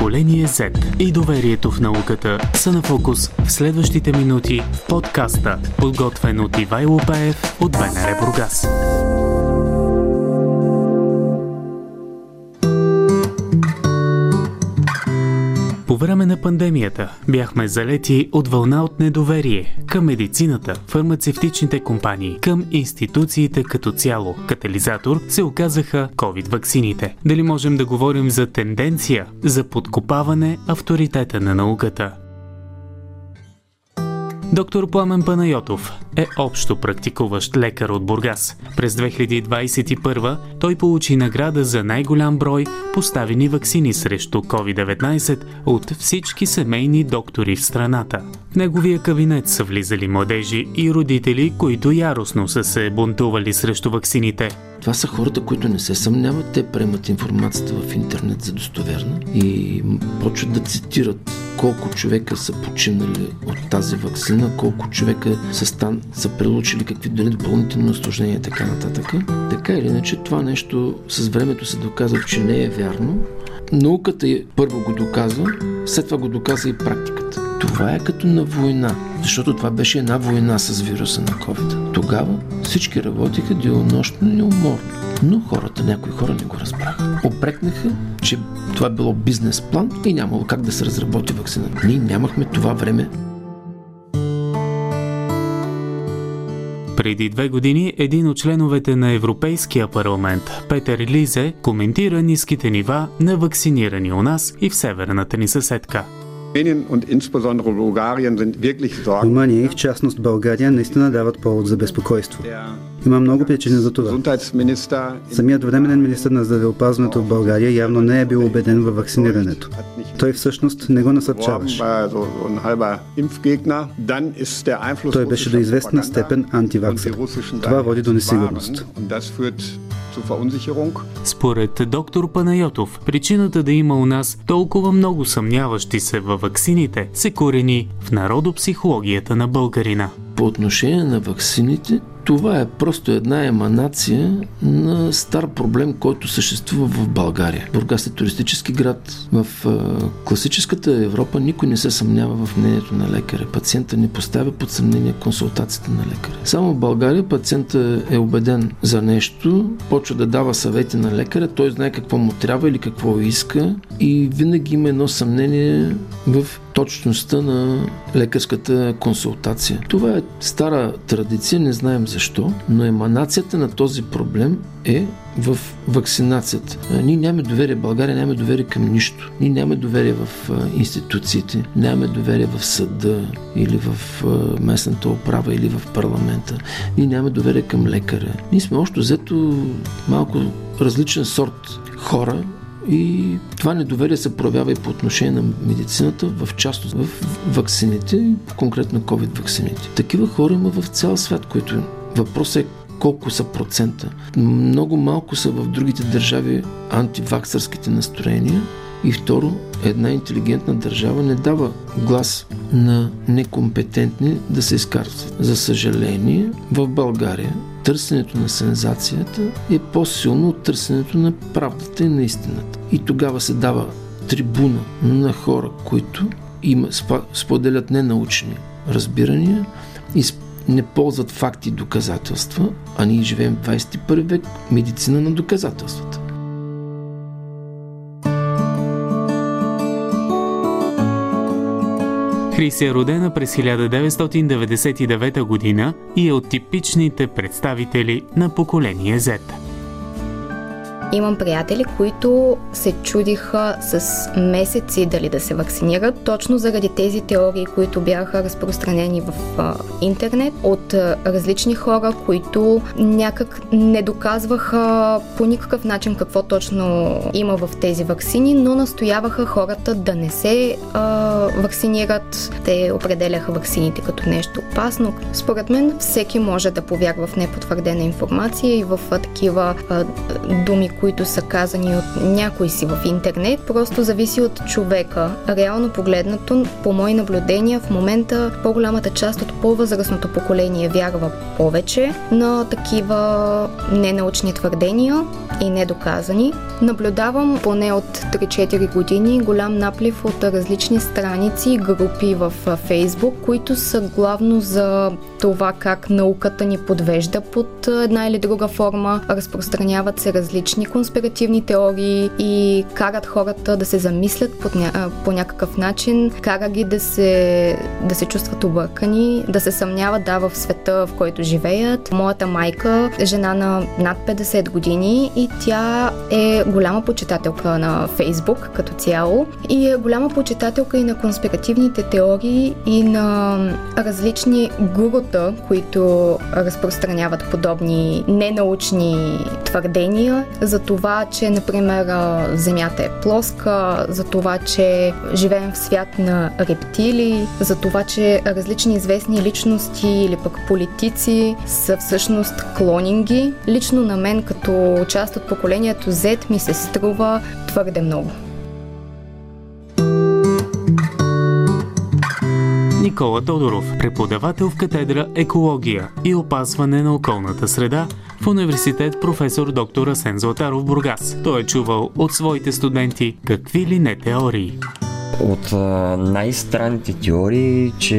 Поколение Z и доверието в науката са на фокус в следващите минути в подкаста, подготвен от Ивайло Пеев от БНР Бургас. По време на пандемията бяхме залети от вълна от недоверие към медицината, фармацевтичните компании, към институциите като цяло. Катализатор се оказаха COVID-ваксините. Дали можем да говорим за тенденция за подкопаване авторитета на науката? Доктор Пламен Панайотов е общо практикуващ лекар от Бургас. През 2021 той получи награда за най-голям брой поставени вакцини срещу COVID-19 от всички семейни доктори в страната. В неговия кабинет са влизали младежи и родители, които яростно са се бунтували срещу ваксините. Това са хората, които не се съмняват. Те приемат информацията в интернет за достоверна и почват да цитират колко човека са починали от тази вакцина, колко човека са, стан, са прелучили какви дали допълнителни осложнения и така нататък. Така или иначе, това нещо с времето се доказва, че не е вярно. Науката е- първо го доказва, след това го доказа и практиката. Това е като на война, защото това беше една война с вируса на COVID. Тогава всички работиха денонощно и неуморно. Но хората, някои хора не го разбраха. Опрекнаха, че това е било бизнес план и нямало как да се разработи вакцина. Ние нямахме това време Преди две години един от членовете на Европейския парламент, Петър Лизе, коментира ниските нива на вакцинирани у нас и в северната ни съседка. Румъния и в частност България наистина дават повод за безпокойство. Има много причини за това. Самият временен министр на здравеопазването в България явно не е бил убеден във вакцинирането. Той всъщност не го насърчаваше. Той беше до известна степен russischen Това води до несигурност. Според доктор Панайотов, причината да има у нас толкова много съмняващи се във ваксините се корени в народопсихологията на българина. по отношение на ваксините, това е просто една еманация на стар проблем, който съществува в България. Бургас е туристически град. В класическата Европа никой не се съмнява в мнението на лекаря. Пациента не поставя под съмнение консултацията на лекаря. Само в България пациента е убеден за нещо, почва да дава съвети на лекаря, той знае какво му трябва или какво иска и винаги има едно съмнение в точността на лекарската консултация. Това е стара традиция, не знаем защо, но еманацията на този проблем е в вакцинацията. Ние нямаме доверие, България нямаме доверие към нищо. Ние нямаме доверие в институциите, нямаме доверие в съда или в местната управа или в парламента. Ние нямаме доверие към лекаря. Ние сме още взето малко различен сорт хора, и това недоверие се проявява и по отношение на медицината, в частност в вакцините, и конкретно COVID вакцините. Такива хора има в цял свят, които въпросът е колко са процента. Много малко са в другите държави антиваксърските настроения. И второ, една интелигентна държава не дава глас на некомпетентни да се изказват. За съжаление, в България търсенето на сензацията е по-силно от търсенето на правдата и на истината. И тогава се дава трибуна на хора, които има, споделят ненаучни разбирания и не ползват факти и доказателства, а ние живеем в 21 век медицина на доказателствата. Хриси е родена през 1999 година и е от типичните представители на поколение Z. Имам приятели, които се чудиха с месеци дали да се вакцинират, точно заради тези теории, които бяха разпространени в а, интернет от а, различни хора, които някак не доказваха по никакъв начин какво точно има в тези вакцини, но настояваха хората да не се а, вакцинират. Те определяха вакцините като нещо опасно. Според мен всеки може да повярва в непотвърдена информация и в а, такива а, думи, които са казани от някой си в интернет. Просто зависи от човека. Реално погледнато, по мои наблюдения, в момента по-голямата част от по-възрастното поколение вярва повече на такива ненаучни твърдения и недоказани. Наблюдавам поне от 3-4 години голям наплив от различни страници и групи в Фейсбук, които са главно за това как науката ни подвежда под една или друга форма. Разпространяват се различни конспиративни теории и карат хората да се замислят под ня... по някакъв начин, кара ги да се, да се чувстват объркани, да се съмняват да в света, в който живеят. Моята майка е жена на над 50 години и тя е голяма почитателка на Фейсбук като цяло и е голяма почитателка и на конспиративните теории и на различни гурута, които разпространяват подобни ненаучни твърдения за това, че, например, Земята е плоска, за това, че живеем в свят на рептили, за това, че различни известни личности или пък политици са всъщност клонинги. Лично на мен, като част от поколението Z, ми се струва твърде много. Никола Тодоров, преподавател в катедра Екология и опасване на околната среда в университет професор доктор Асен Златаров Бургас. Той е чувал от своите студенти какви ли не теории от най-странните теории, че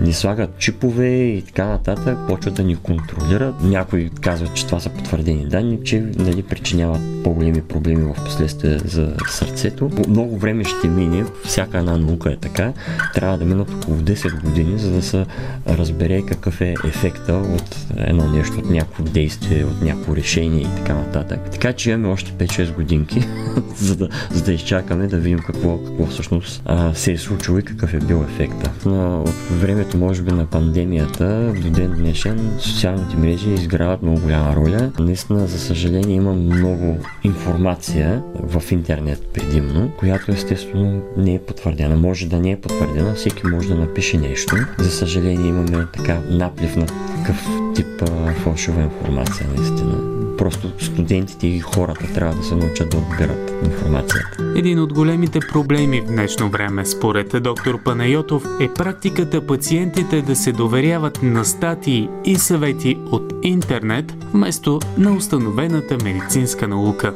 ни слагат чипове и така нататък, почват да ни контролират. Някои казват, че това са потвърдени данни, че нали, причиняват по-големи проблеми в последствие за сърцето. Много време ще мине, всяка една наука е така, трябва да минат около 10 години, за да се разбере какъв е ефекта от едно нещо, от някакво действие, от някакво решение и така нататък. Така че имаме още 5-6 годинки, за, да, за да изчакаме да видим какво, какво всъщност а, се е случило и какъв е бил ефекта. Но от времето, може би, на пандемията до ден днешен социалните мрежи изграват много голяма роля. Наистина, за съжаление, има много информация в интернет предимно, която естествено не е потвърдена. Може да не е потвърдена, всеки може да напише нещо. За съжаление, имаме така наплив на такъв тип а, фалшива информация, наистина просто студентите и хората трябва да се научат да отбират информацията. Един от големите проблеми в днешно време, според доктор Панайотов, е практиката пациентите да се доверяват на статии и съвети от интернет, вместо на установената медицинска наука.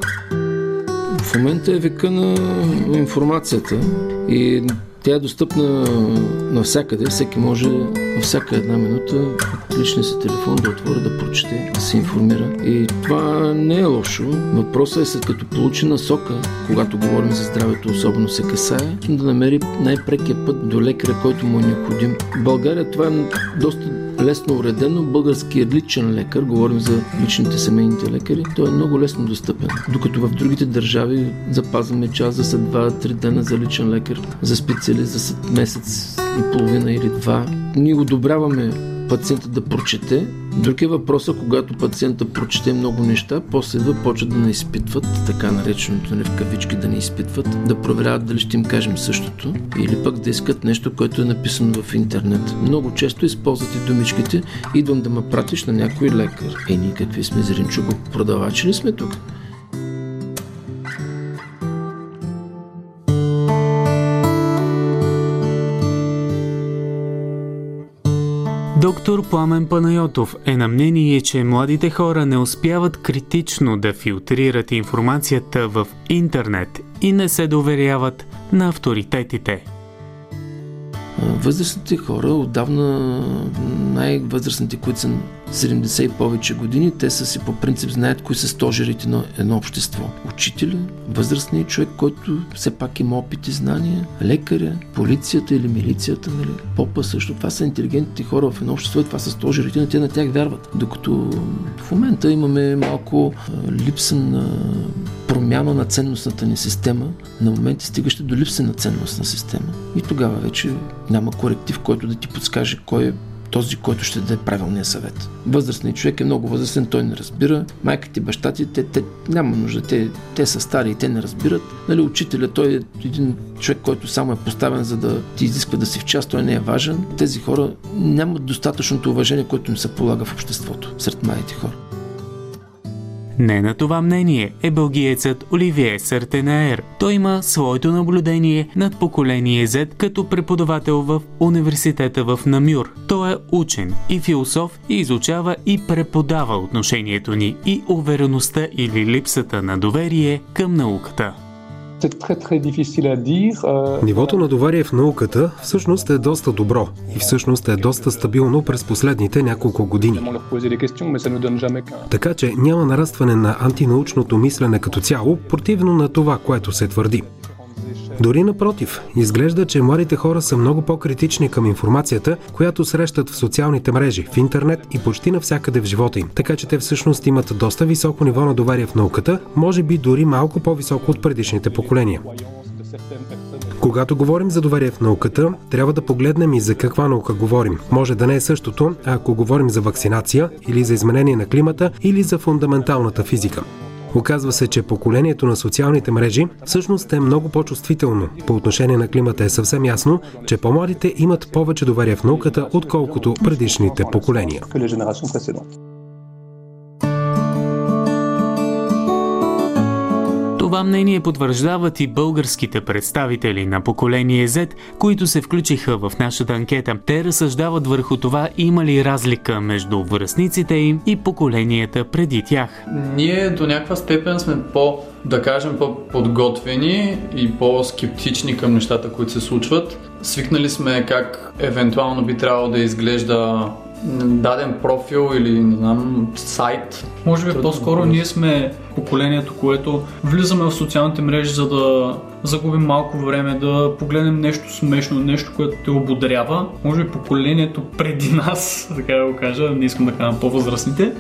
В момента е века на информацията и тя е достъпна навсякъде, всеки може във всяка една минута от личния си телефон да отвори, да прочете, да се информира. И това не е лошо. Въпросът е след като получи насока, когато говорим за здравето, особено се касае, да намери най-прекия път до лекаря, който му е необходим. В България това е доста лесно уредено. Българският личен лекар, говорим за личните семейните лекари, той е много лесно достъпен. Докато в другите държави запазваме час за след 2-3 дена за личен лекар, за специалист за след месец и половина или два. Ние одобряваме пациента да прочете. Друг е въпросът, когато пациента прочете много неща, после да почват да не изпитват, така нареченото не в кавички да не изпитват, да проверяват дали ще им кажем същото, или пък да искат нещо, което е написано в интернет. Много често използват и думичките, идвам да ме пратиш на някой лекар. Е, ние какви сме зринчуго, продавачи ли сме тук? Доктор Пламен Панайотов е на мнение, че младите хора не успяват критично да филтрират информацията в интернет и не се доверяват на авторитетите. Възрастните хора, отдавна най-възрастните, които са 70 и повече години, те са си по принцип знаят кои са стожерите на едно общество. Учителя, възрастният човек, който все пак има опит и знания, лекаря, полицията или милицията, нали? попа също. Това са интелигентните хора в едно общество и това са стожерите, на те на тях вярват. Докато в момента имаме малко липса на промяна на ценностната ни система, на моменти стигаща до липса на ценностна система. И тогава вече няма коректив, който да ти подскаже кой е този, който ще даде правилния съвет. Възрастният човек е много възрастен, той не разбира. Майката и баща ти, те, те няма нужда, те, те са стари и те не разбират. Нали, учителя, той е един човек, който само е поставен за да ти изисква да си в част, той не е важен. Тези хора нямат достатъчното уважение, което им се полага в обществото, сред младите хора. Не на това мнение е бългиецът Оливие Сартенаер. Той има своето наблюдение над поколение Z като преподавател в университета в Намюр. Той е учен и философ и изучава и преподава отношението ни и увереността или липсата на доверие към науката. Euh, Нивото на доверие в науката всъщност е доста добро и всъщност е доста стабилно през последните няколко години. Така че няма нарастване на антинаучното мислене като цяло, противно на това, което се твърди. Дори напротив, изглежда, че младите хора са много по-критични към информацията, която срещат в социалните мрежи, в интернет и почти навсякъде в живота им. Така че те всъщност имат доста високо ниво на доверие в науката, може би дори малко по-високо от предишните поколения. Когато говорим за доверие в науката, трябва да погледнем и за каква наука говорим. Може да не е същото, ако говорим за вакцинация или за изменение на климата или за фундаменталната физика. Оказва се, че поколението на социалните мрежи всъщност е много по-чувствително. По отношение на климата е съвсем ясно, че по-младите имат повече доверие в науката, отколкото предишните поколения. Това мнение потвърждават и българските представители на поколение Z, които се включиха в нашата анкета. Те разсъждават върху това има ли разлика между връзниците им и поколенията преди тях. Ние до някаква степен сме по, да кажем, по-подготвени и по-скептични към нещата, които се случват. Свикнали сме как евентуално би трябвало да изглежда даден профил или не знам, сайт. Може би по-скоро ние сме поколението, което влизаме в социалните мрежи, за да загубим малко време, да погледнем нещо смешно, нещо, което те ободрява. Може би поколението преди нас, така да го кажа, не искам да кажа по-възрастните,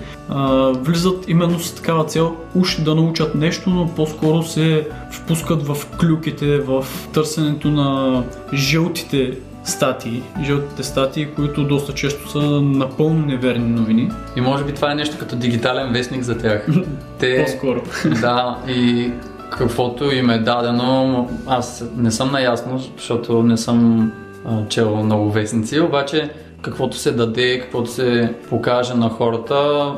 влизат именно с такава цел уж да научат нещо, но по-скоро се впускат в клюките, в търсенето на жълтите статии, жълтите статии, които доста често са напълно неверни новини. И може би това е нещо като дигитален вестник за тях. Те, По-скоро. Да, и каквото им е дадено, аз не съм наясно, защото не съм а, чел много вестници, обаче каквото се даде, каквото се покаже на хората,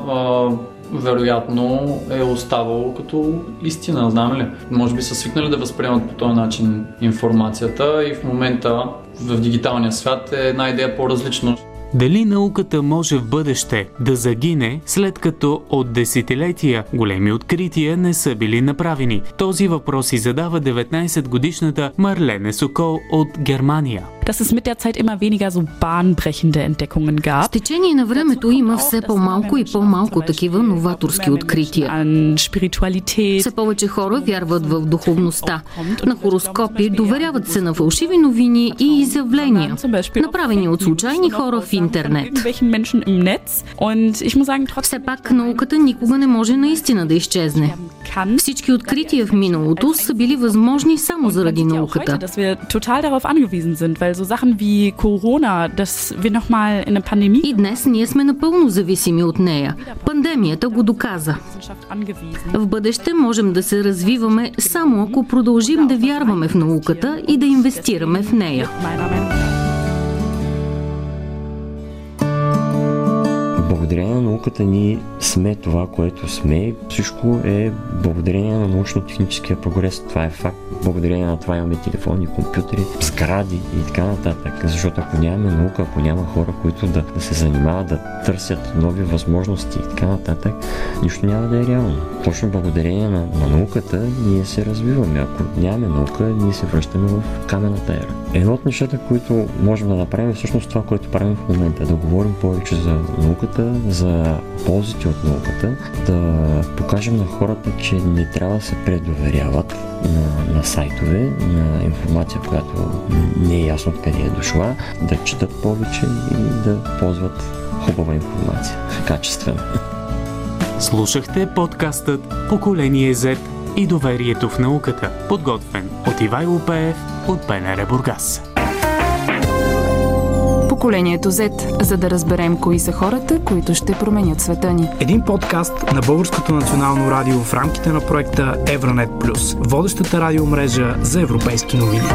а, вероятно е оставало като истина, знам ли. Може би са свикнали да възприемат по този начин информацията и в момента в дигиталния свят е една идея по-различно. Дали науката може в бъдеще да загине, след като от десетилетия големи открития не са били направени? Този въпрос си задава 19-годишната Марлене Сокол от Германия. Dass es mit der Zeit immer weniger so bahnbrechende Entdeckungen gab. С течение на времето има все по-малко и по-малко такива новаторски открития. Все повече хора вярват в духовността, на хороскопи, доверяват се на фалшиви новини и изявления, направени от случайни хора в интернет. Все пак науката никога не може наистина да изчезне. Всички открития в миналото са били възможни само заради науката. So Sachen wie Corona, dass wir nochmal in eine Pandemie... И днес ние сме напълно зависими от нея. Пандемията го доказа. В бъдеще можем да се развиваме само ако продължим да вярваме в науката и да инвестираме в нея. Науката ни сме това, което сме. Всичко е благодарение на научно-техническия прогрес. Това е факт. Благодарение на това имаме телефони, компютри, сгради и така нататък. Защото ако нямаме наука, ако няма хора, които да, да се занимават, да търсят нови възможности и така нататък, нищо няма да е реално. Точно благодарение на, на науката ние се развиваме. Ако нямаме наука, ние се връщаме в камената ера. Едно от нещата, които можем да направим е всъщност това, което правим в момента. Да говорим повече за науката, за ползите от науката, да покажем на хората, че не трябва да се предоверяват на, на сайтове, на информация, която не е ясно къде е дошла, да четат повече и да ползват хубава информация, качествена. Слушахте подкастът Поколение Z и доверието в науката, подготвен от Ивайло Пеев от БНР Бургас. Поколението Z, за да разберем кои са хората, които ще променят света ни. Един подкаст на Българското национално радио в рамките на проекта Евронет Плюс, водещата радиомрежа за европейски новини.